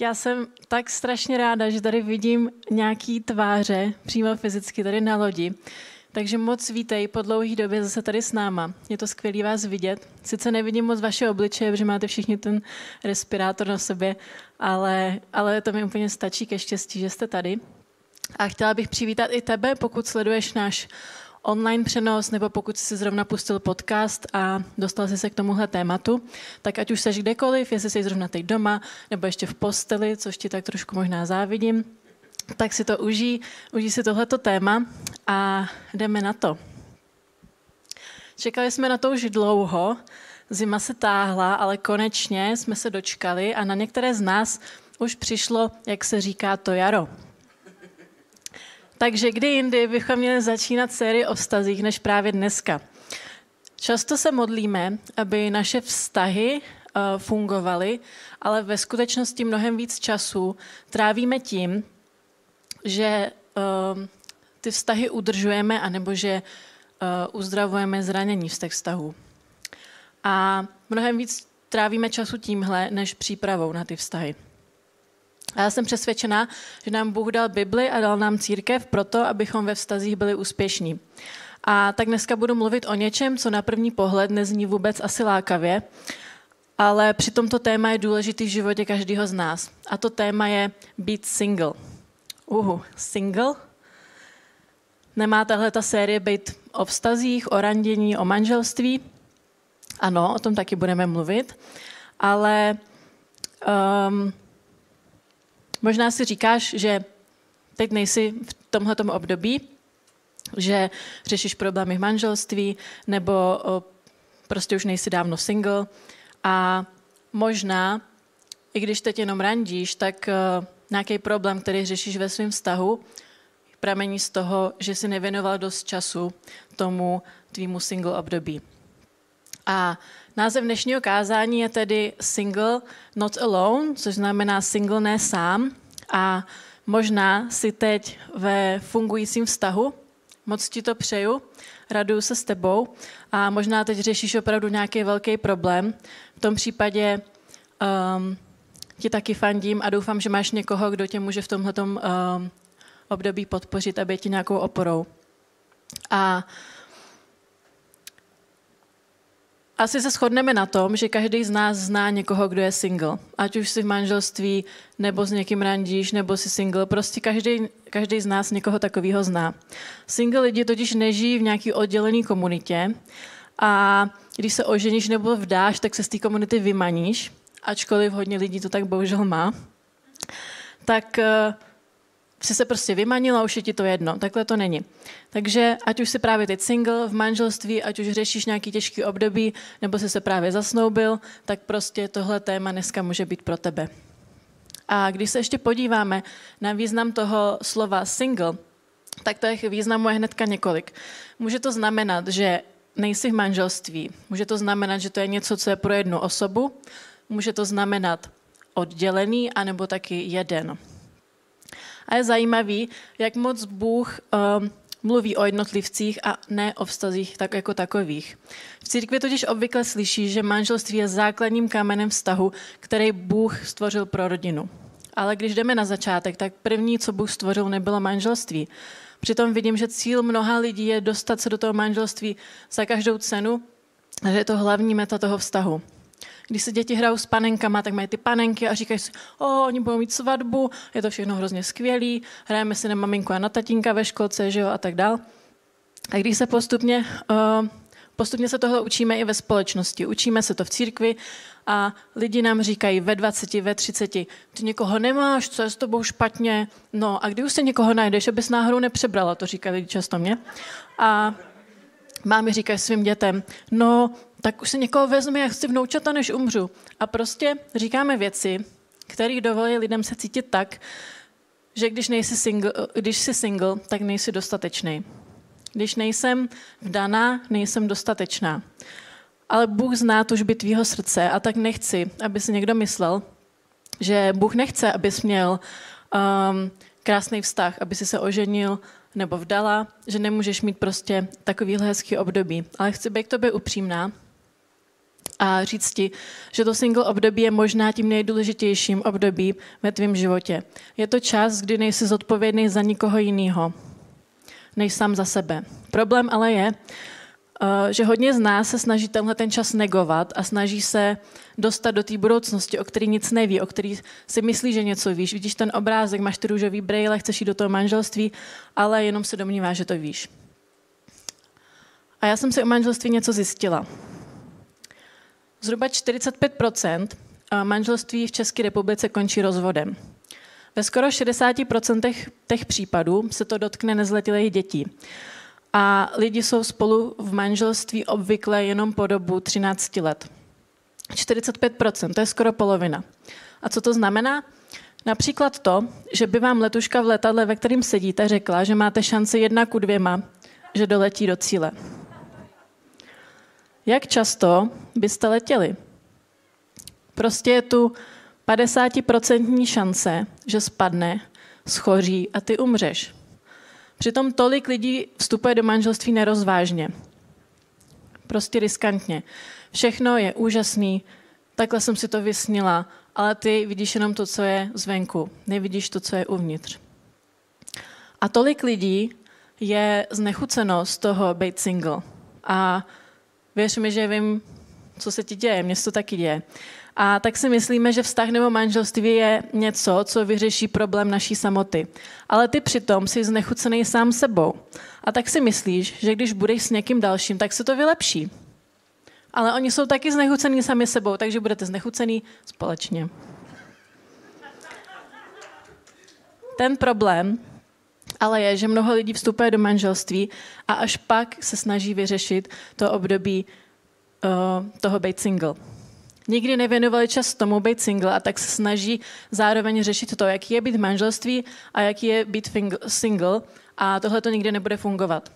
Já jsem tak strašně ráda, že tady vidím nějaký tváře přímo fyzicky tady na lodi. Takže moc vítej po dlouhé době zase tady s náma. Je to skvělé vás vidět. Sice nevidím moc vaše obličeje, protože máte všichni ten respirátor na sobě, ale, ale to mi úplně stačí ke štěstí, že jste tady. A chtěla bych přivítat i tebe, pokud sleduješ náš online přenos, nebo pokud jsi zrovna pustil podcast a dostal jsi se k tomuhle tématu, tak ať už seš kdekoliv, jestli jsi zrovna teď doma, nebo ještě v posteli, což ti tak trošku možná závidím, tak si to užij, užij si tohleto téma a jdeme na to. Čekali jsme na to už dlouho, zima se táhla, ale konečně jsme se dočkali a na některé z nás už přišlo, jak se říká, to jaro. Takže kdy jindy bychom měli začínat sérii o vztazích, než právě dneska. Často se modlíme, aby naše vztahy uh, fungovaly, ale ve skutečnosti mnohem víc času trávíme tím, že uh, ty vztahy udržujeme, anebo že uh, uzdravujeme zranění z těch vztahů. A mnohem víc trávíme času tímhle, než přípravou na ty vztahy. A já jsem přesvědčená, že nám Bůh dal Bibli a dal nám církev proto, abychom ve vztazích byli úspěšní. A tak dneska budu mluvit o něčem, co na první pohled nezní vůbec asi lákavě, ale při tomto téma je důležitý v životě každého z nás. A to téma je být single. Uhu, single? Nemá tahle ta série být o vztazích, o randění, o manželství? Ano, o tom taky budeme mluvit, ale um, Možná si říkáš, že teď nejsi v tomhle období, že řešíš problémy v manželství, nebo prostě už nejsi dávno single a možná, i když teď jenom randíš, tak nějaký problém, který řešíš ve svém vztahu, pramení z toho, že si nevěnoval dost času tomu tvýmu single období. A název dnešního kázání je tedy Single Not Alone, což znamená single ne sám. A možná si teď ve fungujícím vztahu, moc ti to přeju, raduju se s tebou a možná teď řešíš opravdu nějaký velký problém. V tom případě um, ti taky fandím a doufám, že máš někoho, kdo tě může v tomhle um, období podpořit, aby ti nějakou oporou. A asi se shodneme na tom, že každý z nás zná někoho, kdo je single. Ať už si v manželství, nebo s někým randíš, nebo si single. Prostě každý, každý z nás někoho takového zná. Single lidi totiž nežijí v nějaké oddělené komunitě a když se oženíš nebo vdáš, tak se z té komunity vymaníš, ačkoliv hodně lidí to tak bohužel má. Tak uh, jsi se prostě vymanila, už je ti to jedno. Takhle to není. Takže ať už jsi právě teď single v manželství, ať už řešíš nějaký těžký období, nebo jsi se právě zasnoubil, tak prostě tohle téma dneska může být pro tebe. A když se ještě podíváme na význam toho slova single, tak těch významů je hnedka několik. Může to znamenat, že nejsi v manželství. Může to znamenat, že to je něco, co je pro jednu osobu. Může to znamenat oddělený, anebo taky jeden. A je zajímavý, jak moc Bůh um, mluví o jednotlivcích a ne o vztazích tak jako takových. V církvi totiž obvykle slyší, že manželství je základním kamenem vztahu, který Bůh stvořil pro rodinu. Ale když jdeme na začátek, tak první, co Bůh stvořil, nebylo manželství. Přitom vidím, že cíl mnoha lidí je dostat se do toho manželství za každou cenu, že je to hlavní meta toho vztahu. Když se děti hrajou s panenkama, tak mají ty panenky a říkají si, o, oni budou mít svatbu, je to všechno hrozně skvělý, hrajeme si na maminku a na tatínka ve školce, že jo, a tak dál. A když se postupně, uh, postupně se tohle učíme i ve společnosti, učíme se to v církvi a lidi nám říkají ve 20, ve 30, ty někoho nemáš, co je s tobou špatně, no a kdy už se někoho najdeš, abys náhodou nepřebrala, to říkají lidi často mě. A mámy říkají svým dětem, no tak už si někoho vezme, jak chci vnoučata, než umřu. A prostě říkáme věci, které dovolí lidem se cítit tak, že když, nejsi single, když jsi single, tak nejsi dostatečný. Když nejsem vdaná, nejsem dostatečná. Ale Bůh zná tužby tvýho srdce a tak nechci, aby si někdo myslel, že Bůh nechce, abys měl um, krásný vztah, aby si se oženil nebo vdala, že nemůžeš mít prostě takovýhle hezký období. Ale chci být k tobě upřímná a říct ti, že to single období je možná tím nejdůležitějším období ve tvém životě. Je to čas, kdy nejsi zodpovědný za nikoho jiného, než sám za sebe. Problém ale je, že hodně z nás se snaží tenhle ten čas negovat a snaží se dostat do té budoucnosti, o který nic neví, o který si myslí, že něco víš. Vidíš ten obrázek, máš ty růžový brejle, chceš jít do toho manželství, ale jenom se domníváš, že to víš. A já jsem si o manželství něco zjistila. Zhruba 45% manželství v České republice končí rozvodem. Ve skoro 60% těch případů se to dotkne nezletilých dětí. A lidi jsou spolu v manželství obvykle jenom po dobu 13 let. 45% to je skoro polovina. A co to znamená? Například to, že by vám letuška v letadle, ve kterém sedíte, řekla, že máte šanci jedna ku dvěma, že doletí do cíle. Jak často byste letěli? Prostě je tu 50% šance, že spadne, schoří a ty umřeš. Přitom tolik lidí vstupuje do manželství nerozvážně. Prostě riskantně. Všechno je úžasný, takhle jsem si to vysnila, ale ty vidíš jenom to, co je zvenku, nevidíš to, co je uvnitř. A tolik lidí je znechuceno z toho být single. A věř mi, že vím, co se ti děje, mně se to taky děje. A tak si myslíme, že vztah nebo manželství je něco, co vyřeší problém naší samoty. Ale ty přitom jsi znechucený sám sebou. A tak si myslíš, že když budeš s někým dalším, tak se to vylepší. Ale oni jsou taky znechucený sami sebou, takže budete znechucený společně. Ten problém ale je, že mnoho lidí vstupuje do manželství a až pak se snaží vyřešit to období uh, toho být single. Nikdy nevěnovali čas tomu být single a tak se snaží zároveň řešit to, jaký je být v manželství a jaký je být single a tohle to nikdy nebude fungovat.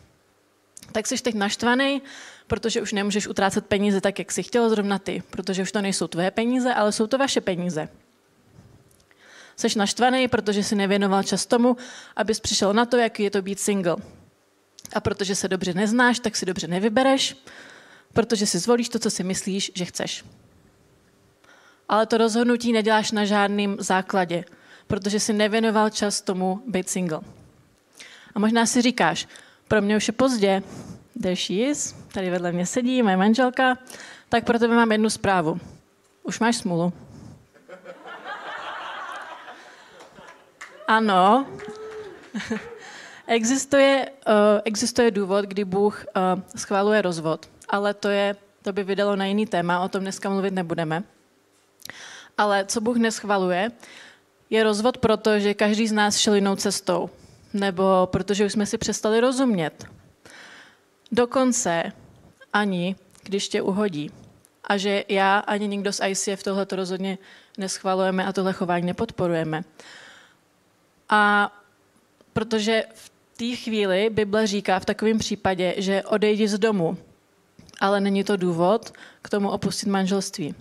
Tak jsi teď naštvaný, protože už nemůžeš utrácet peníze tak, jak jsi chtěl zrovna ty, protože už to nejsou tvé peníze, ale jsou to vaše peníze. Jsi naštvaný, protože si nevěnoval čas tomu, abys přišel na to, jaký je to být single. A protože se dobře neznáš, tak si dobře nevybereš, protože si zvolíš to, co si myslíš, že chceš. Ale to rozhodnutí neděláš na žádným základě, protože si nevěnoval čas tomu být single. A možná si říkáš, pro mě už je pozdě, there she is, tady vedle mě sedí moje manželka, tak pro tebe mám jednu zprávu. Už máš smůlu. Ano. existuje, uh, existuje důvod, kdy Bůh uh, schváluje rozvod, ale to, je, to by vydalo na jiný téma, o tom dneska mluvit nebudeme. Ale co Bůh neschvaluje, je rozvod proto, že každý z nás šel jinou cestou, nebo protože už jsme si přestali rozumět. Dokonce ani, když tě uhodí. A že já ani nikdo z ICF tohle to rozhodně neschvalujeme a tohle chování nepodporujeme. A protože v té chvíli Bible říká v takovém případě, že odejdi z domu, ale není to důvod k tomu opustit manželství.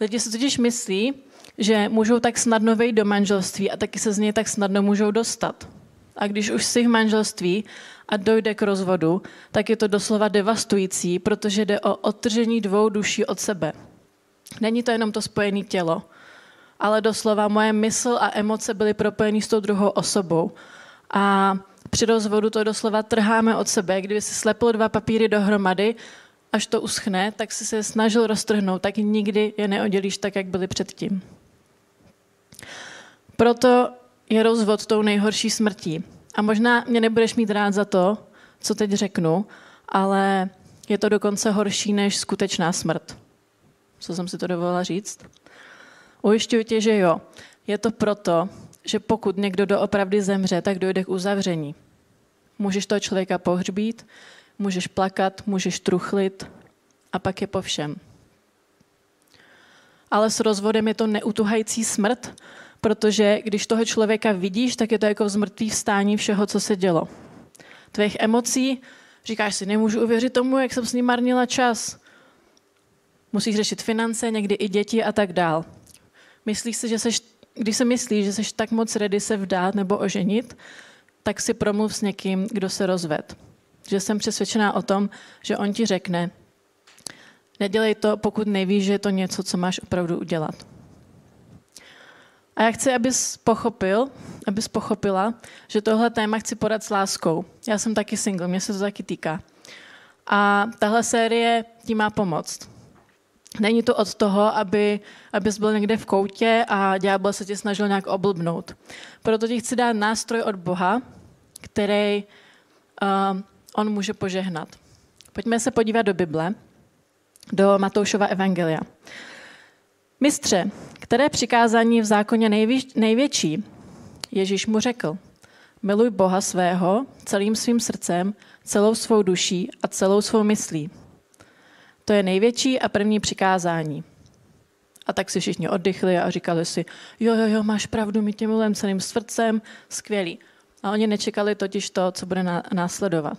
Lidi si totiž myslí, že můžou tak snadno vejít do manželství a taky se z něj tak snadno můžou dostat. A když už jsi v manželství a dojde k rozvodu, tak je to doslova devastující, protože jde o odtržení dvou duší od sebe. Není to jenom to spojené tělo, ale doslova moje mysl a emoce byly propojeny s tou druhou osobou. A při rozvodu to doslova trháme od sebe. Kdyby si slepil dva papíry dohromady, až to uschne, tak si se snažil roztrhnout, tak nikdy je neoddělíš tak, jak byly předtím. Proto je rozvod tou nejhorší smrtí. A možná mě nebudeš mít rád za to, co teď řeknu, ale je to dokonce horší než skutečná smrt. Co jsem si to dovolila říct? Ujišťuji tě, že jo. Je to proto, že pokud někdo doopravdy zemře, tak dojde k uzavření. Můžeš toho člověka pohřbít, můžeš plakat, můžeš truchlit a pak je po všem. Ale s rozvodem je to neutuhající smrt, protože když toho člověka vidíš, tak je to jako zmrtvý vstání všeho, co se dělo. Tvých emocí, říkáš si, nemůžu uvěřit tomu, jak jsem s ním marnila čas. Musíš řešit finance, někdy i děti a tak dál. Myslíš si, že seš, když se myslíš, že jsi tak moc ready se vdát nebo oženit, tak si promluv s někým, kdo se rozved. Že jsem přesvědčená o tom, že on ti řekne, Nedělej to, pokud nevíš, že je to něco, co máš opravdu udělat. A já chci, abys pochopil, abys pochopila, že tohle téma chci podat s láskou. Já jsem taky single, mě se to taky týká. A tahle série ti má pomoct. Není to od toho, aby, abys byl někde v koutě a ďábel se tě snažil nějak oblbnout. Proto ti chci dát nástroj od Boha, který uh, on může požehnat. Pojďme se podívat do Bible, do Matoušova evangelia. Mistře, které přikázání v zákoně největší? Ježíš mu řekl, miluj Boha svého celým svým srdcem, celou svou duší a celou svou myslí. To je největší a první přikázání. A tak si všichni oddychli a říkali si, jo, jo, jo, máš pravdu, my tě milujeme celým srdcem, skvělý. A oni nečekali totiž to, co bude následovat.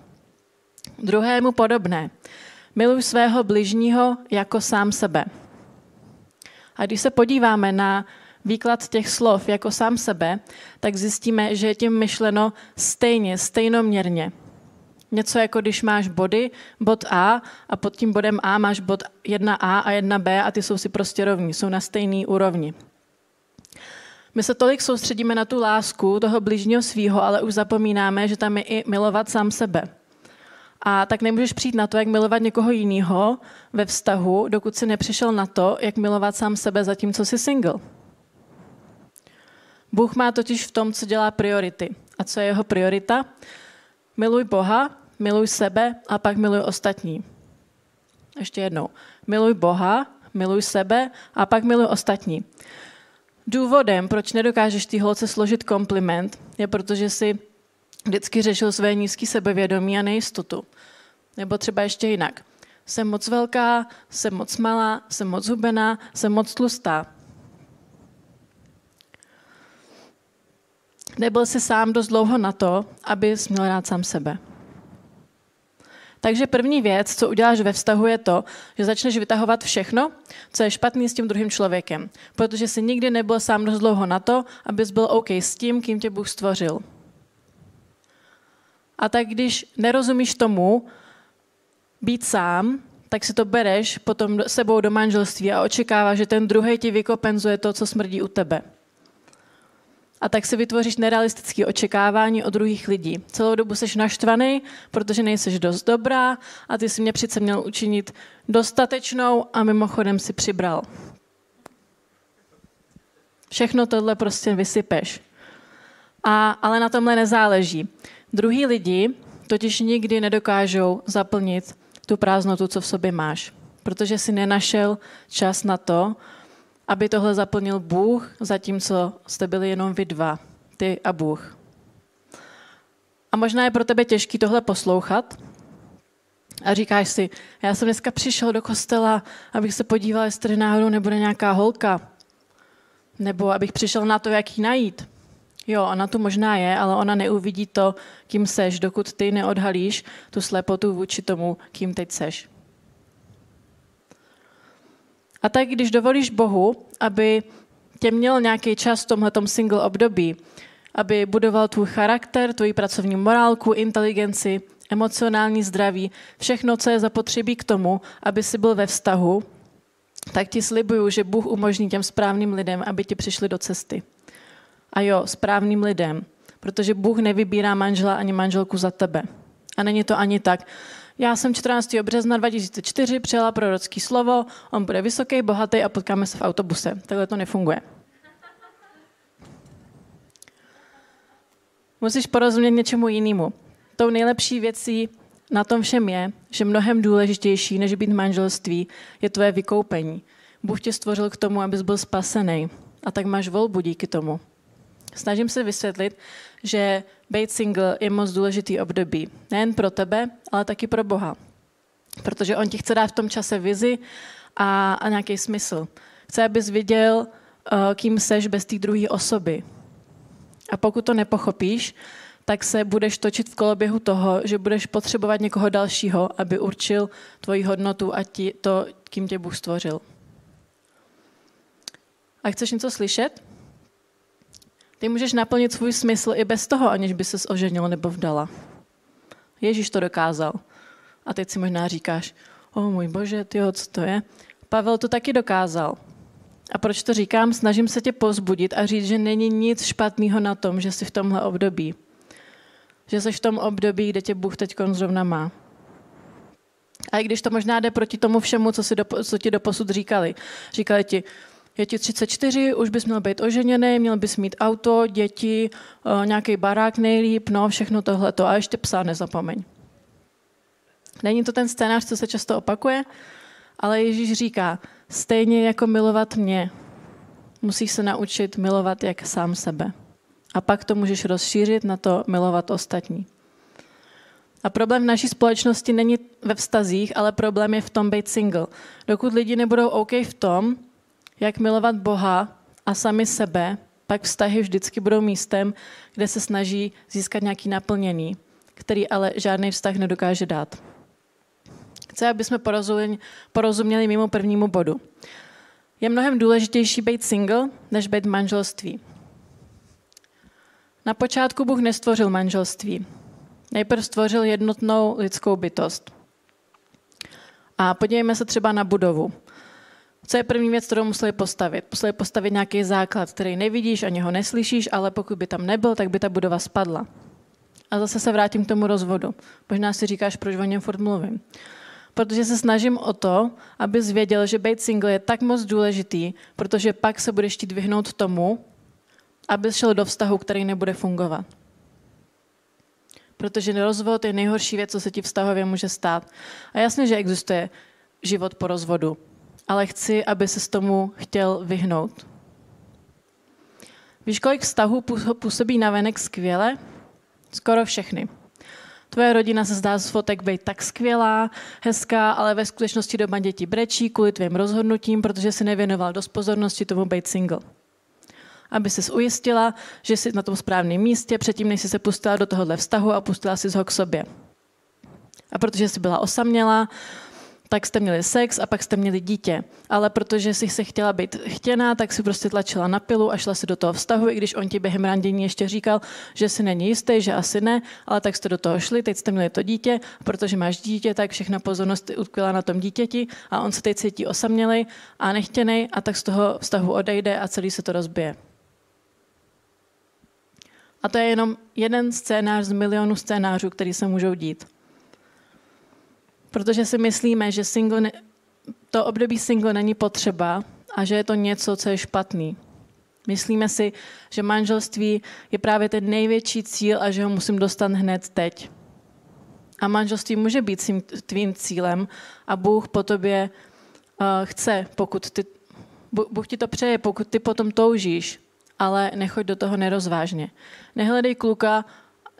Druhému podobné. Miluj svého bližního jako sám sebe. A když se podíváme na výklad těch slov jako sám sebe, tak zjistíme, že je tím myšleno stejně, stejnoměrně. Něco jako když máš body, bod A a pod tím bodem A máš bod 1A a 1B a ty jsou si prostě rovní, jsou na stejné úrovni. My se tolik soustředíme na tu lásku toho bližního svýho, ale už zapomínáme, že tam je i milovat sám sebe. A tak nemůžeš přijít na to, jak milovat někoho jiného ve vztahu, dokud si nepřišel na to, jak milovat sám sebe, zatímco jsi single. Bůh má totiž v tom, co dělá priority. A co je jeho priorita? Miluj Boha, miluj sebe a pak miluj ostatní. Ještě jednou. Miluj Boha, miluj sebe a pak miluj ostatní. Důvodem, proč nedokážeš ty holce složit kompliment, je protože si vždycky řešil své nízké sebevědomí a nejistotu. Nebo třeba ještě jinak. Jsem moc velká, jsem moc malá, jsem moc hubená, jsem moc tlustá. Nebyl jsi sám dost dlouho na to, aby měl rád sám sebe. Takže první věc, co uděláš ve vztahu, je to, že začneš vytahovat všechno, co je špatný s tím druhým člověkem. Protože jsi nikdy nebyl sám dost dlouho na to, abys byl OK s tím, kým tě Bůh stvořil. A tak když nerozumíš tomu, být sám, tak si to bereš potom sebou do manželství a očekáváš, že ten druhý ti vykopenzuje to, co smrdí u tebe. A tak si vytvoříš nerealistické očekávání od druhých lidí. Celou dobu jsi naštvaný, protože nejseš dost dobrá a ty si mě přece měl učinit dostatečnou a mimochodem si přibral. Všechno tohle prostě vysypeš. A, ale na tomhle nezáleží. Druhý lidi totiž nikdy nedokážou zaplnit tu prázdnotu, co v sobě máš, protože si nenašel čas na to, aby tohle zaplnil Bůh, zatímco jste byli jenom vy dva, ty a Bůh. A možná je pro tebe těžký tohle poslouchat a říkáš si, já jsem dneska přišel do kostela, abych se podíval, jestli náhodou nebude nějaká holka, nebo abych přišel na to, jak ji najít. Jo, ona tu možná je, ale ona neuvidí to, kým seš, dokud ty neodhalíš tu slepotu vůči tomu, kým teď seš. A tak, když dovolíš Bohu, aby tě měl nějaký čas v tomhletom single období, aby budoval tvůj charakter, tvoji pracovní morálku, inteligenci, emocionální zdraví, všechno, co je zapotřebí k tomu, aby si byl ve vztahu, tak ti slibuju, že Bůh umožní těm správným lidem, aby ti přišli do cesty. A jo, správným lidem, protože Bůh nevybírá manžela ani manželku za tebe. A není to ani tak. Já jsem 14. března 2004 přijela prorocký slovo, on bude vysoký, bohatý a potkáme se v autobuse. Takhle to nefunguje. Musíš porozumět něčemu jinému. Tou nejlepší věcí na tom všem je, že mnohem důležitější, než být manželství, je tvoje vykoupení. Bůh tě stvořil k tomu, abys byl spasený. A tak máš volbu díky tomu. Snažím se vysvětlit, že být single je moc důležitý období. Nejen pro tebe, ale taky pro Boha. Protože on ti chce dát v tom čase vizi a, a nějaký smysl. Chce, abys viděl, uh, kým seš bez té druhé osoby. A pokud to nepochopíš, tak se budeš točit v koloběhu toho, že budeš potřebovat někoho dalšího, aby určil tvoji hodnotu a ti, to, kým tě Bůh stvořil. A chceš něco slyšet? Ty můžeš naplnit svůj smysl i bez toho, aniž by ses oženil nebo vdala. Ježíš to dokázal. A teď si možná říkáš, o můj bože, tyjo, co to je? Pavel to taky dokázal. A proč to říkám? Snažím se tě pozbudit a říct, že není nic špatného na tom, že jsi v tomhle období. Že jsi v tom období, kde tě Bůh teď zrovna má. A i když to možná jde proti tomu všemu, co, si do, co ti doposud říkali. Říkali ti, je ti 34, už bys měl být oženěný, měl bys mít auto, děti, eh, nějaký barák nejlíp, no všechno tohleto. A ještě psa nezapomeň. Není to ten scénář, co se často opakuje, ale Ježíš říká, stejně jako milovat mě, musíš se naučit milovat jak sám sebe. A pak to můžeš rozšířit na to milovat ostatní. A problém v naší společnosti není ve vztazích, ale problém je v tom být single. Dokud lidi nebudou OK v tom, jak milovat Boha a sami sebe, pak vztahy vždycky budou místem, kde se snaží získat nějaký naplnění, který ale žádný vztah nedokáže dát. Chci, aby jsme porozuměli, mimo prvnímu bodu. Je mnohem důležitější být single, než být v manželství. Na počátku Bůh nestvořil manželství. Nejprve stvořil jednotnou lidskou bytost. A podívejme se třeba na budovu. Co je první věc, kterou museli postavit? Museli postavit nějaký základ, který nevidíš, ani ho neslyšíš, ale pokud by tam nebyl, tak by ta budova spadla. A zase se vrátím k tomu rozvodu. Možná si říkáš, proč o něm furt mluvím. Protože se snažím o to, aby zvěděl, že být single je tak moc důležitý, protože pak se budeš chtít vyhnout tomu, aby šel do vztahu, který nebude fungovat. Protože rozvod je nejhorší věc, co se ti vztahově může stát. A jasně, že existuje život po rozvodu ale chci, aby se s tomu chtěl vyhnout. Víš, kolik vztahů působí na venek skvěle? Skoro všechny. Tvoje rodina se zdá z fotek být tak skvělá, hezká, ale ve skutečnosti doma děti brečí kvůli tvým rozhodnutím, protože si nevěnoval dost pozornosti tomu být single. Aby se ujistila, že jsi na tom správném místě, předtím, než jsi se pustila do tohohle vztahu a pustila si ho k sobě. A protože jsi byla osamělá, tak jste měli sex a pak jste měli dítě. Ale protože jsi se chtěla být chtěná, tak si prostě tlačila na pilu a šla si do toho vztahu, i když on ti během randění ještě říkal, že si není jistý, že asi ne, ale tak jste do toho šli, teď jste měli to dítě, protože máš dítě, tak všechna pozornost utkvěla na tom dítěti a on se teď cítí osamělej a nechtěný a tak z toho vztahu odejde a celý se to rozbije. A to je jenom jeden scénář z milionu scénářů, který se můžou dít. Protože si myslíme, že single ne, to období single není potřeba a že je to něco, co je špatný. Myslíme si, že manželství je právě ten největší cíl a že ho musím dostat hned teď. A manželství může být tvým cílem a Bůh po tobě uh, chce, pokud ty, Bůh ti to přeje, pokud ty potom toužíš, ale nechoď do toho nerozvážně. Nehledej kluka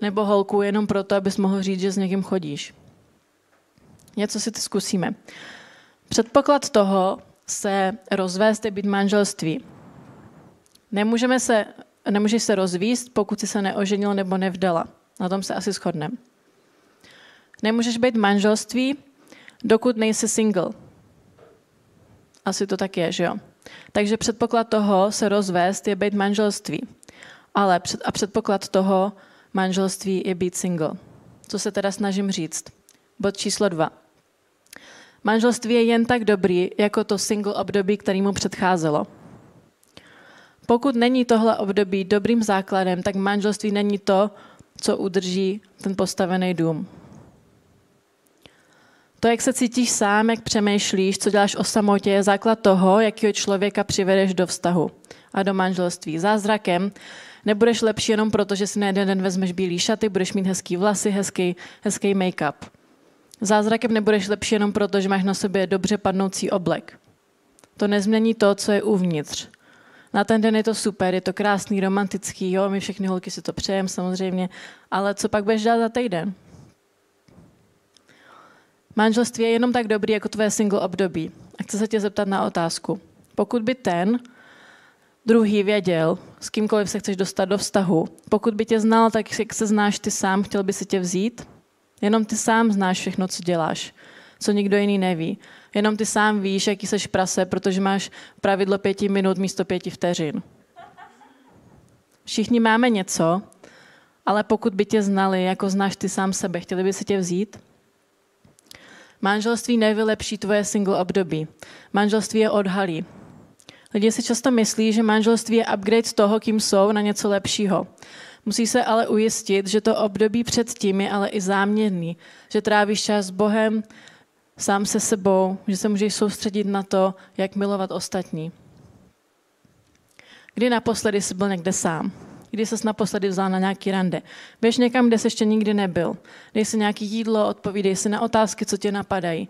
nebo holku jenom proto, abys mohl říct, že s někým chodíš. Něco si to zkusíme. Předpoklad toho se rozvést je být manželství. Nemůžeme se, nemůžeš se rozvíst, pokud si se neoženil nebo nevdala. Na tom se asi shodneme. Nemůžeš být manželství, dokud nejsi single. Asi to tak je, že jo? Takže předpoklad toho se rozvést je být manželství. Ale před, a předpoklad toho manželství je být single. Co se teda snažím říct? Bod číslo dva. Manželství je jen tak dobrý, jako to single období, který mu předcházelo. Pokud není tohle období dobrým základem, tak manželství není to, co udrží ten postavený dům. To, jak se cítíš sám, jak přemýšlíš, co děláš o samotě, je základ toho, jakého člověka přivedeš do vztahu a do manželství. Zázrakem nebudeš lepší jenom proto, že si na jeden den vezmeš bílý šaty, budeš mít hezký vlasy, hezký, hezký make-up. Zázrakem nebudeš lepší jenom proto, že máš na sobě dobře padnoucí oblek. To nezmění to, co je uvnitř. Na ten den je to super, je to krásný, romantický, jo, my všechny holky si to přejeme samozřejmě, ale co pak budeš dělat za týden? Manželství je jenom tak dobrý, jako tvoje single období. A chci se tě zeptat na otázku. Pokud by ten druhý věděl, s kýmkoliv se chceš dostat do vztahu, pokud by tě znal, tak jak se znáš ty sám, chtěl by si tě vzít? Jenom ty sám znáš všechno, co děláš, co nikdo jiný neví. Jenom ty sám víš, jaký seš prase, protože máš pravidlo pěti minut místo pěti vteřin. Všichni máme něco, ale pokud by tě znali, jako znáš ty sám sebe, chtěli by si tě vzít? Manželství nevylepší tvoje single období. Manželství je odhalí. Lidi si často myslí, že manželství je upgrade z toho, kým jsou, na něco lepšího. Musí se ale ujistit, že to období předtím je ale i záměrný, že trávíš čas s Bohem, sám se sebou, že se můžeš soustředit na to, jak milovat ostatní. Kdy naposledy jsi byl někde sám? Kdy ses naposledy vzal na nějaký rande? Běž někam, kde jsi ještě nikdy nebyl. Dej si nějaký jídlo, odpovídej si na otázky, co tě napadají.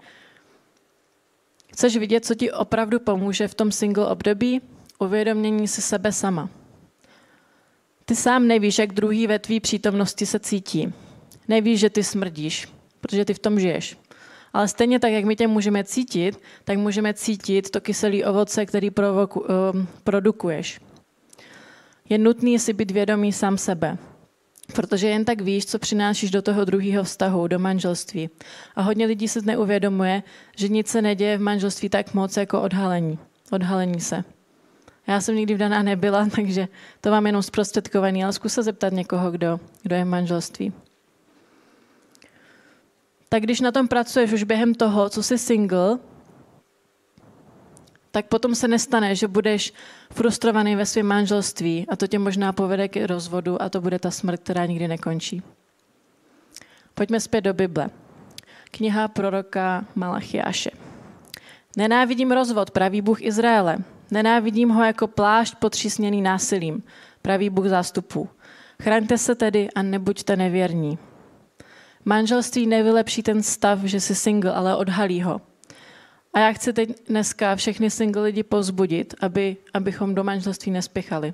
Chceš vidět, co ti opravdu pomůže v tom single období? Uvědomění si sebe sama. Ty sám nevíš, jak druhý ve tvý přítomnosti se cítí. Nevíš, že ty smrdíš, protože ty v tom žiješ. Ale stejně tak, jak my tě můžeme cítit, tak můžeme cítit to kyselé ovoce, který provoku, uh, produkuješ. Je nutný si být vědomý sám sebe. Protože jen tak víš, co přinášíš do toho druhého vztahu, do manželství. A hodně lidí se neuvědomuje, že nic se neděje v manželství tak moc jako odhalení. Odhalení se. Já jsem nikdy vdaná nebyla, takže to mám jenom zprostředkovaný, ale zkus se zeptat někoho, kdo, kdo je v manželství. Tak když na tom pracuješ už během toho, co jsi single, tak potom se nestane, že budeš frustrovaný ve svém manželství a to tě možná povede k rozvodu a to bude ta smrt, která nikdy nekončí. Pojďme zpět do Bible. Kniha proroka Malachiáše. Nenávidím rozvod, praví Bůh Izraele. Nenávidím ho jako plášť potřísněný násilím, praví Bůh zástupů. Chraňte se tedy a nebuďte nevěrní. Manželství nevylepší ten stav, že jsi single, ale odhalí ho. A já chci teď dneska všechny single lidi pozbudit, aby, abychom do manželství nespěchali.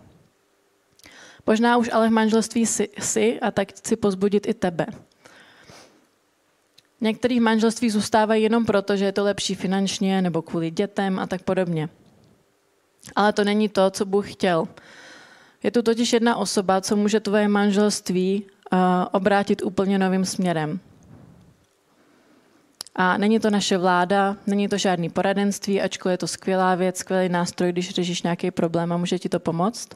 Možná už ale v manželství jsi, jsi a tak chci pozbudit i tebe. Některých manželství zůstávají jenom proto, že je to lepší finančně nebo kvůli dětem a tak podobně. Ale to není to, co Bůh chtěl. Je tu totiž jedna osoba, co může tvoje manželství uh, obrátit úplně novým směrem. A není to naše vláda, není to žádný poradenství, ačkoliv je to skvělá věc, skvělý nástroj, když řešíš nějaký problém a může ti to pomoct.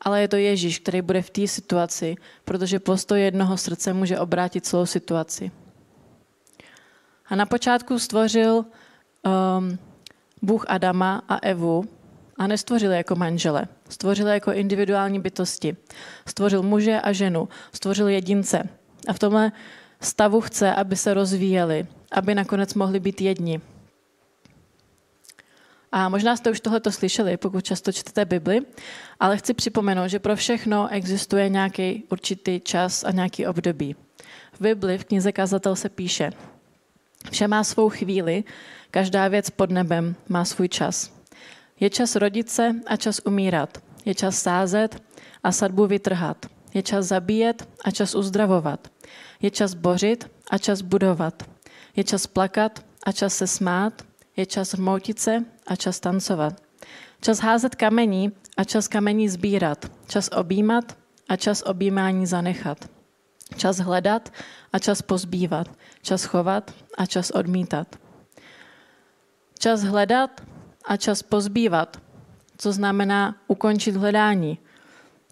Ale je to Ježíš, který bude v té situaci, protože postoj jednoho srdce může obrátit celou situaci. A na počátku stvořil um, Bůh Adama a Evu a nestvořil jako manžele. Stvořil jako individuální bytosti. Stvořil muže a ženu. Stvořil jedince. A v tomhle stavu chce, aby se rozvíjeli, aby nakonec mohli být jedni. A možná jste už tohleto slyšeli, pokud často čtete Bibli, ale chci připomenout, že pro všechno existuje nějaký určitý čas a nějaký období. V Bibli v knize Kazatel se píše, vše má svou chvíli, každá věc pod nebem má svůj čas. Je čas rodit se a čas umírat. Je čas sázet a sadbu vytrhat. Je čas zabíjet a čas uzdravovat. Je čas bořit a čas budovat. Je čas plakat a čas se smát. Je čas hmoutit se a čas tancovat. Čas házet kamení a čas kamení sbírat. Čas objímat a čas objímání zanechat. Čas hledat a čas pozbývat. Čas chovat a čas odmítat. Čas hledat a čas pozbývat, co znamená ukončit hledání.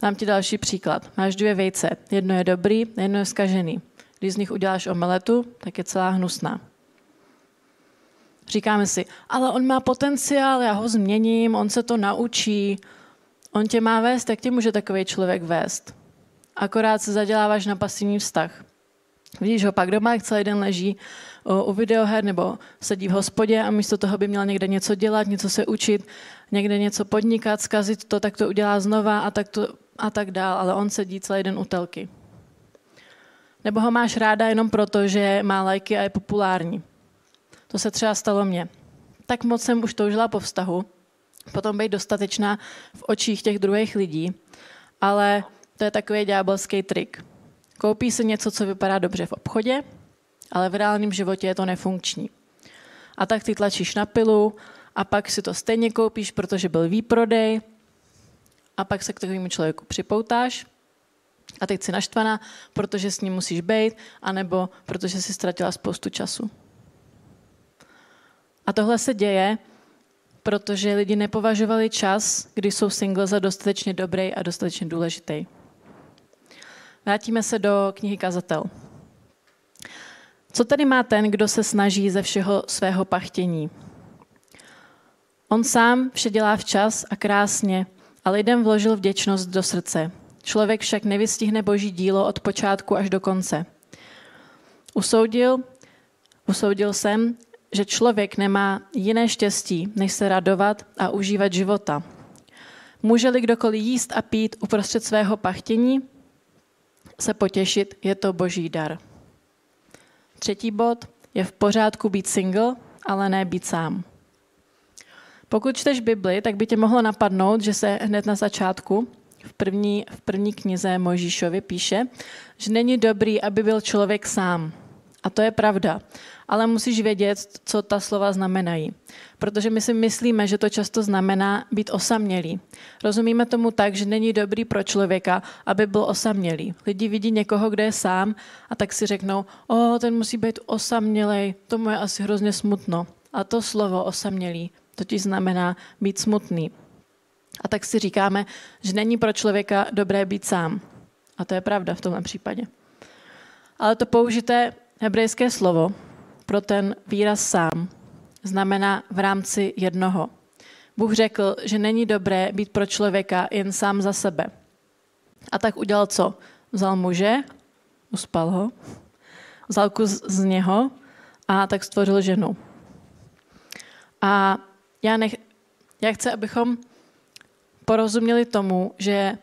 Dám ti další příklad. Máš dvě vejce. Jedno je dobrý, jedno je skažený. Když z nich uděláš omeletu, tak je celá hnusná. Říkáme si, ale on má potenciál, já ho změním, on se to naučí, on tě má vést, jak tě může takový člověk vést? Akorát se zaděláváš na pasivní vztah. Vidíš ho pak doma, jak celý den leží u videoher nebo sedí v hospodě a místo toho by měl někde něco dělat, něco se učit, někde něco podnikat, zkazit to, tak to udělá znova a tak, to, a tak dál, ale on sedí celý den u telky. Nebo ho máš ráda jenom proto, že má lajky a je populární. To se třeba stalo mně. Tak moc jsem už toužila po vztahu, potom být dostatečná v očích těch druhých lidí, ale to je takový ďábelský trik. Koupí si něco, co vypadá dobře v obchodě, ale v reálném životě je to nefunkční. A tak ty tlačíš na pilu a pak si to stejně koupíš, protože byl výprodej a pak se k takovému člověku připoutáš a teď jsi naštvaná, protože s ním musíš být, anebo protože jsi ztratila spoustu času. A tohle se děje, protože lidi nepovažovali čas, kdy jsou single, za dostatečně dobrý a dostatečně důležitý. Vrátíme se do knihy Kazatel. Co tedy má ten, kdo se snaží ze všeho svého pachtění? On sám vše dělá včas a krásně a lidem vložil vděčnost do srdce. Člověk však nevystihne boží dílo od počátku až do konce. Usoudil, usoudil jsem, že člověk nemá jiné štěstí, než se radovat a užívat života. Může-li kdokoliv jíst a pít uprostřed svého pachtění, se potěšit, je to boží dar. Třetí bod je v pořádku být single, ale ne být sám. Pokud čteš Bibli, tak by tě mohlo napadnout, že se hned na začátku v první, v první knize Možíšovi píše, že není dobrý, aby byl člověk sám. A to je pravda. Ale musíš vědět, co ta slova znamenají. Protože my si myslíme, že to často znamená být osamělý. Rozumíme tomu tak, že není dobrý pro člověka, aby byl osamělý. Lidi vidí někoho, kde je sám a tak si řeknou, o, ten musí být osamělej, tomu je asi hrozně smutno. A to slovo osamělý totiž znamená být smutný. A tak si říkáme, že není pro člověka dobré být sám. A to je pravda v tomhle případě. Ale to použité hebrejské slovo pro ten výraz sám znamená v rámci jednoho. Bůh řekl, že není dobré být pro člověka jen sám za sebe. A tak udělal co? Vzal muže, uspal ho, vzal kus z něho a tak stvořil ženu. A já, nech, já chci, abychom porozuměli tomu, že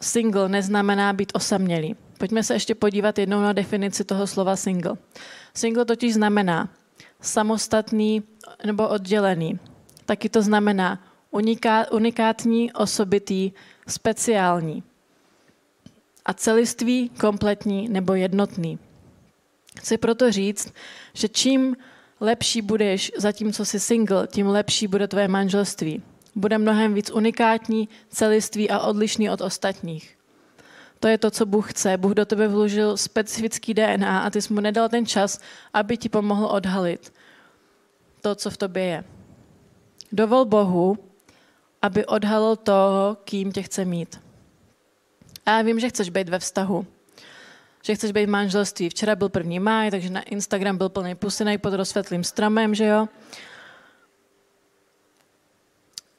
single neznamená být osamělý. Pojďme se ještě podívat jednou na definici toho slova single. Single totiž znamená samostatný nebo oddělený. Taky to znamená uniká, unikátní, osobitý, speciální. A celistvý, kompletní nebo jednotný. Chci proto říct, že čím lepší budeš, zatímco jsi single, tím lepší bude tvoje manželství. Bude mnohem víc unikátní, celistvý a odlišný od ostatních. To je to, co Bůh chce. Bůh do tebe vložil specifický DNA a ty jsi mu nedal ten čas, aby ti pomohl odhalit to, co v tobě je. Dovol Bohu, aby odhalil toho, kým tě chce mít. A já vím, že chceš být ve vztahu že chceš být v manželství. Včera byl první máj, takže na Instagram byl plný pusinej pod rozsvětlým stromem, že jo.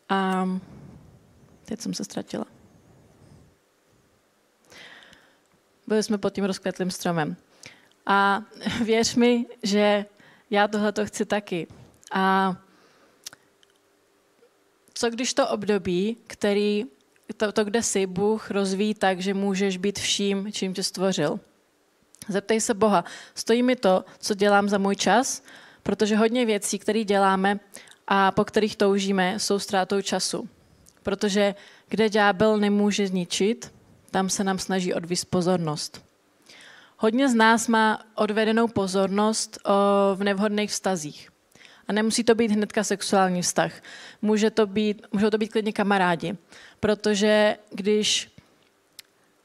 A teď jsem se ztratila. Byli jsme pod tím rozkvětlým stromem. A věř mi, že já tohle to chci taky. A co když to období, který, to, to, kde jsi, Bůh rozvíjí tak, že můžeš být vším, čím tě stvořil. Zeptej se Boha, stojí mi to, co dělám za můj čas, protože hodně věcí, které děláme a po kterých toužíme, jsou ztrátou času. Protože kde ďábel nemůže zničit, tam se nám snaží odvíst pozornost. Hodně z nás má odvedenou pozornost v nevhodných vztazích. A nemusí to být hnedka sexuální vztah. Může to být, můžou to být klidně kamarádi. Protože když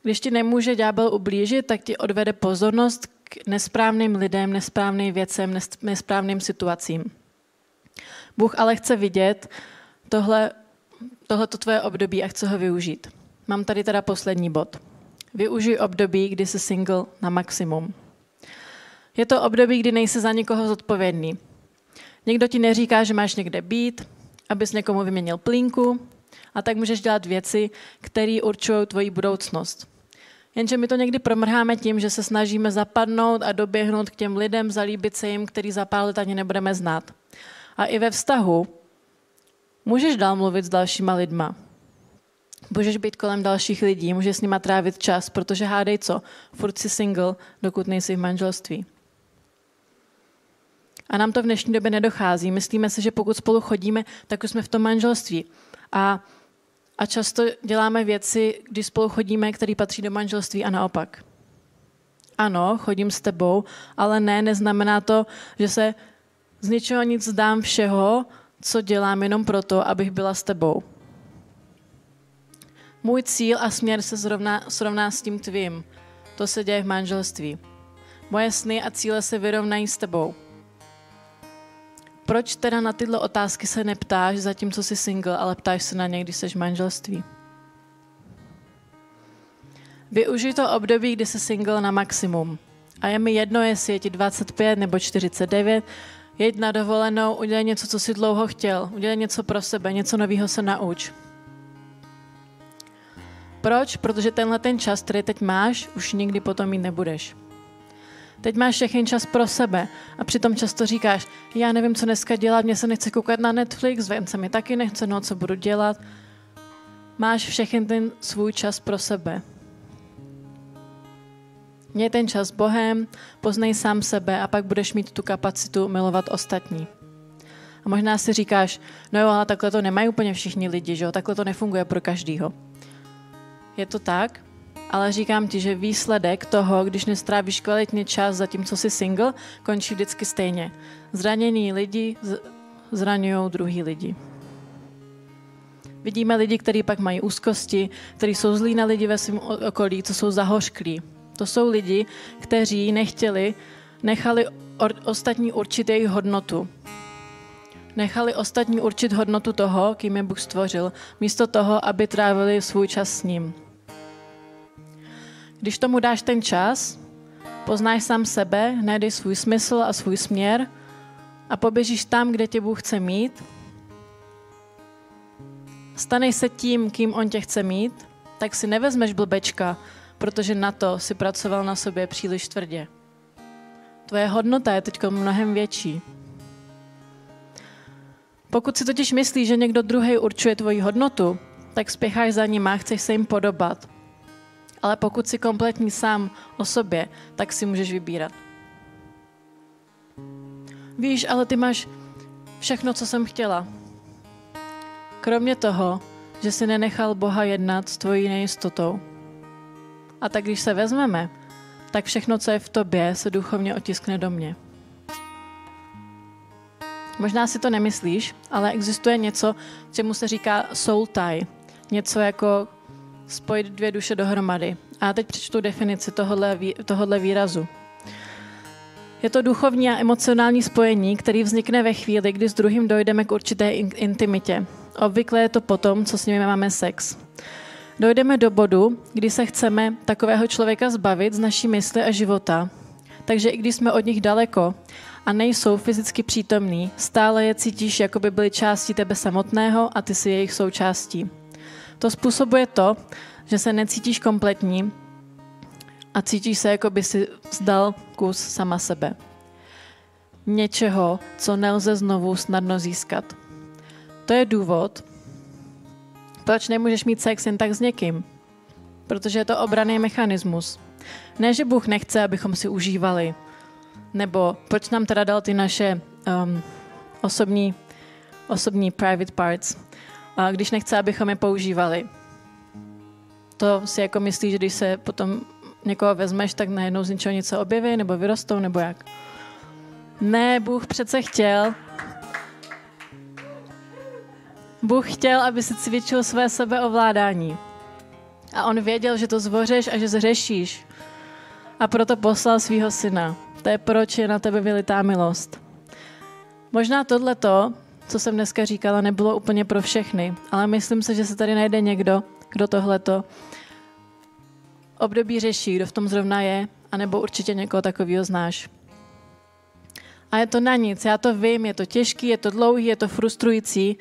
když ti nemůže ďábel ublížit, tak ti odvede pozornost k nesprávným lidem, nesprávným věcem, nesprávným situacím. Bůh ale chce vidět tohle, tohleto tvoje období a chce ho využít. Mám tady teda poslední bod. Využij období, kdy jsi single na maximum. Je to období, kdy nejsi za nikoho zodpovědný. Někdo ti neříká, že máš někde být, abys někomu vyměnil plínku, a tak můžeš dělat věci, které určují tvoji budoucnost. Jenže my to někdy promrháme tím, že se snažíme zapadnout a doběhnout k těm lidem, zalíbit se jim, který za pár let ani nebudeme znát. A i ve vztahu můžeš dál mluvit s dalšíma lidma. Můžeš být kolem dalších lidí, můžeš s nima trávit čas, protože hádej co, furt si single, dokud nejsi v manželství. A nám to v dnešní době nedochází. Myslíme si, že pokud spolu chodíme, tak už jsme v tom manželství. A a často děláme věci, když spolu chodíme, které patří do manželství a naopak. Ano, chodím s tebou, ale ne, neznamená to, že se z ničeho nic zdám všeho, co dělám jenom proto, abych byla s tebou. Můj cíl a směr se zrovna, srovná s tím tvým. To se děje v manželství. Moje sny a cíle se vyrovnají s tebou proč teda na tyhle otázky se neptáš, zatímco jsi single, ale ptáš se na ně, když jsi v manželství? Využij to období, kdy jsi single na maximum. A je mi jedno, jestli je ti 25 nebo 49, jeď na dovolenou, udělej něco, co si dlouho chtěl, udělej něco pro sebe, něco nového se nauč. Proč? Protože tenhle ten čas, který teď máš, už nikdy potom mít nebudeš. Teď máš všechny čas pro sebe a přitom často říkáš, já nevím, co dneska dělat, mě se nechce koukat na Netflix, ven se mi taky nechce, no co budu dělat. Máš všechny ten svůj čas pro sebe. Měj ten čas Bohem, poznej sám sebe a pak budeš mít tu kapacitu milovat ostatní. A možná si říkáš, no jo, ale takhle to nemají úplně všichni lidi, že jo? takhle to nefunguje pro každýho. Je to tak, ale říkám ti, že výsledek toho, když nestrávíš kvalitně čas zatímco jsi single, končí vždycky stejně. Zranění lidi zraňují druhý lidi. Vidíme lidi, kteří pak mají úzkosti, kteří jsou zlí na lidi ve svém okolí, co jsou zahořklí. To jsou lidi, kteří nechtěli, nechali ostatní určit jejich hodnotu. Nechali ostatní určit hodnotu toho, kým je Bůh stvořil, místo toho, aby trávili svůj čas s ním. Když tomu dáš ten čas, poznáš sám sebe, najdeš svůj smysl a svůj směr a poběžíš tam, kde tě Bůh chce mít, staneš se tím, kým On tě chce mít, tak si nevezmeš blbečka, protože na to si pracoval na sobě příliš tvrdě. Tvoje hodnota je teď mnohem větší. Pokud si totiž myslíš, že někdo druhý určuje tvoji hodnotu, tak spěcháš za ním a chceš se jim podobat. Ale pokud si kompletní sám o sobě, tak si můžeš vybírat. Víš, ale ty máš všechno, co jsem chtěla. Kromě toho, že si nenechal Boha jednat s tvojí nejistotou. A tak když se vezmeme, tak všechno, co je v tobě, se duchovně otiskne do mě. Možná si to nemyslíš, ale existuje něco, čemu se říká soul tie. Něco jako spojit dvě duše dohromady. A teď přečtu definici tohohle, tohohle výrazu. Je to duchovní a emocionální spojení, který vznikne ve chvíli, kdy s druhým dojdeme k určité intimitě. Obvykle je to potom, co s nimi máme sex. Dojdeme do bodu, kdy se chceme takového člověka zbavit z naší mysli a života. Takže i když jsme od nich daleko a nejsou fyzicky přítomní, stále je cítíš, jako by byly části tebe samotného a ty si jejich součástí. To způsobuje to, že se necítíš kompletní a cítíš se, jako by si zdal kus sama sebe. Něčeho, co nelze znovu snadno získat. To je důvod, proč nemůžeš mít sex jen tak s někým? Protože je to obraný mechanismus. Ne, že Bůh nechce, abychom si užívali. Nebo proč nám teda dal ty naše um, osobní, osobní private parts, když nechce, abychom je používali. To si jako myslíš, že když se potom někoho vezmeš, tak najednou z ničeho něco objeví, nebo vyrostou, nebo jak? Ne, Bůh přece chtěl, Bůh chtěl, aby si cvičil své sebeovládání. A on věděl, že to zvořeš a že zřešíš. A proto poslal svého syna. To je proč je na tebe vylitá milost. Možná tohleto, co jsem dneska říkala, nebylo úplně pro všechny, ale myslím se, že se tady najde někdo, kdo tohleto období řeší, kdo v tom zrovna je, anebo určitě někoho takového znáš. A je to na nic, já to vím, je to těžký, je to dlouhý, je to frustrující,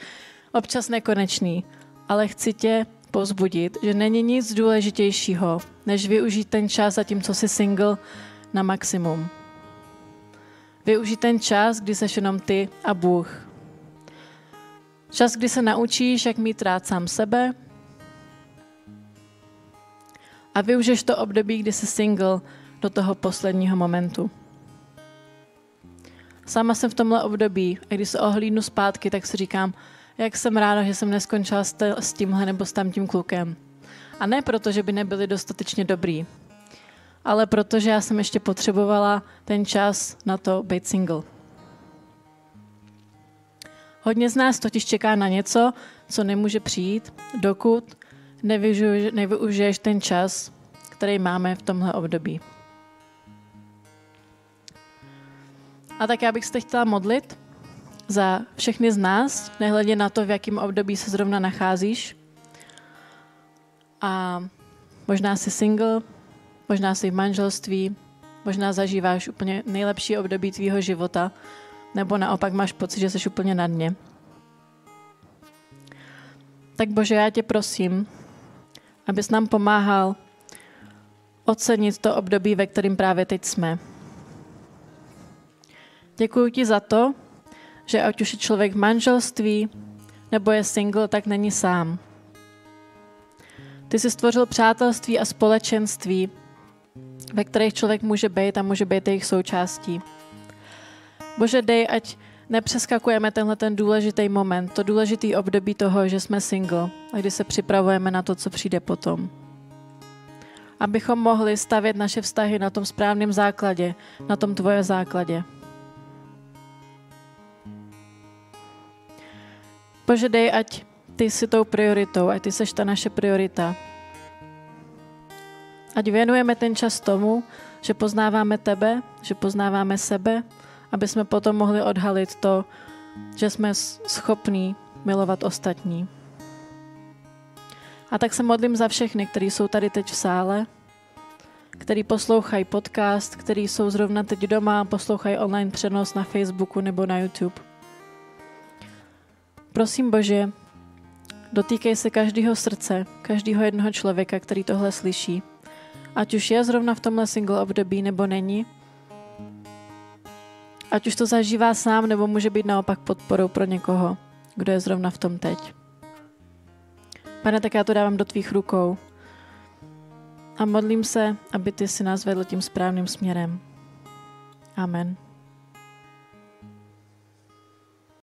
občas nekonečný, ale chci tě pozbudit, že není nic důležitějšího, než využít ten čas co jsi single na maximum. Využít ten čas, kdy seš jenom ty a Bůh. Čas, kdy se naučíš, jak mít rád sám sebe a využiješ to období, kdy jsi single do toho posledního momentu. Sama jsem v tomhle období a když se ohlídnu zpátky, tak si říkám, jak jsem ráda, že jsem neskončila s tímhle nebo s tamtím klukem. A ne proto, že by nebyli dostatečně dobrý, ale protože já jsem ještě potřebovala ten čas na to být single. Hodně z nás totiž čeká na něco, co nemůže přijít, dokud nevyužiješ ten čas, který máme v tomhle období. A tak já bych se chtěla modlit za všechny z nás, nehledě na to, v jakém období se zrovna nacházíš. A možná jsi single, možná jsi v manželství, Možná zažíváš úplně nejlepší období tvýho života, nebo naopak máš pocit, že jsi úplně na dně. Tak Bože, já tě prosím, abys nám pomáhal ocenit to období, ve kterém právě teď jsme. Děkuji ti za to, že ať už je člověk v manželství nebo je single, tak není sám. Ty jsi stvořil přátelství a společenství, ve kterých člověk může být a může být jejich součástí. Bože, dej, ať nepřeskakujeme tenhle ten důležitý moment, to důležitý období toho, že jsme single a kdy se připravujeme na to, co přijde potom. Abychom mohli stavět naše vztahy na tom správném základě, na tom tvoje základě. Bože, dej, ať ty jsi tou prioritou, ať ty seš ta naše priorita. Ať věnujeme ten čas tomu, že poznáváme tebe, že poznáváme sebe, aby jsme potom mohli odhalit to, že jsme schopní milovat ostatní. A tak se modlím za všechny, kteří jsou tady teď v sále, který poslouchají podcast, který jsou zrovna teď doma, poslouchají online přenos na Facebooku nebo na YouTube. Prosím Bože, dotýkej se každého srdce, každého jednoho člověka, který tohle slyší. Ať už je zrovna v tomhle single období nebo není, ať už to zažívá sám, nebo může být naopak podporou pro někoho, kdo je zrovna v tom teď. Pane, tak já to dávám do tvých rukou a modlím se, aby ty si nás vedl tím správným směrem. Amen.